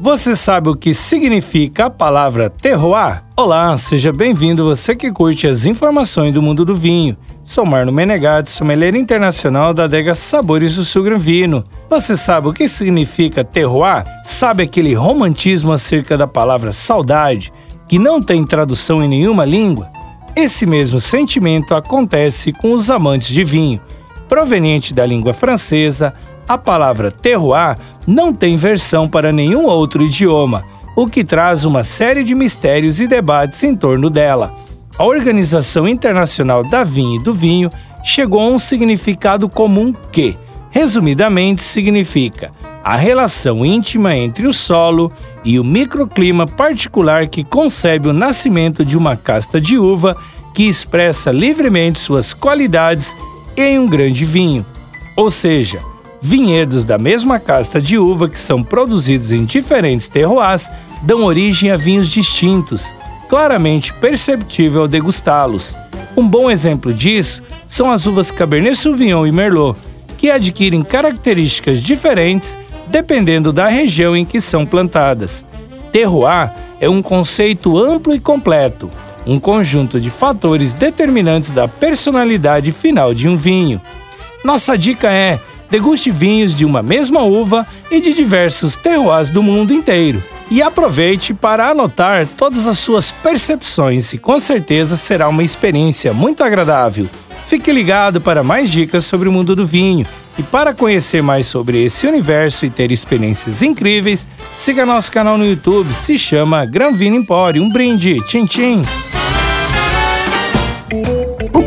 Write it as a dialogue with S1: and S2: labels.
S1: Você sabe o que significa a palavra terroir? Olá, seja bem-vindo você que curte as informações do mundo do vinho. Sou Marno Menegatti, sommelier internacional da adega Sabores do Sul Gran Vino. Você sabe o que significa terroir? Sabe aquele romantismo acerca da palavra saudade, que não tem tradução em nenhuma língua? Esse mesmo sentimento acontece com os amantes de vinho. Proveniente da língua francesa, a palavra terroir não tem versão para nenhum outro idioma, o que traz uma série de mistérios e debates em torno dela. A Organização Internacional da Vinha e do Vinho chegou a um significado comum que, resumidamente, significa a relação íntima entre o solo e o microclima particular que concebe o nascimento de uma casta de uva que expressa livremente suas qualidades em um grande vinho. Ou seja, vinhedos da mesma casta de uva que são produzidos em diferentes terroirs dão origem a vinhos distintos, claramente perceptível ao degustá-los. Um bom exemplo disso são as uvas Cabernet Sauvignon e Merlot, que adquirem características diferentes dependendo da região em que são plantadas. Terroir é um conceito amplo e completo, um conjunto de fatores determinantes da personalidade final de um vinho. Nossa dica é deguste vinhos de uma mesma uva e de diversos terroirs do mundo inteiro. E aproveite para anotar todas as suas percepções e com certeza será uma experiência muito agradável. Fique ligado para mais dicas sobre o mundo do vinho. E para conhecer mais sobre esse universo e ter experiências incríveis, siga nosso canal no YouTube, se chama Gran Vino Empório. Um brinde, tchim tchim!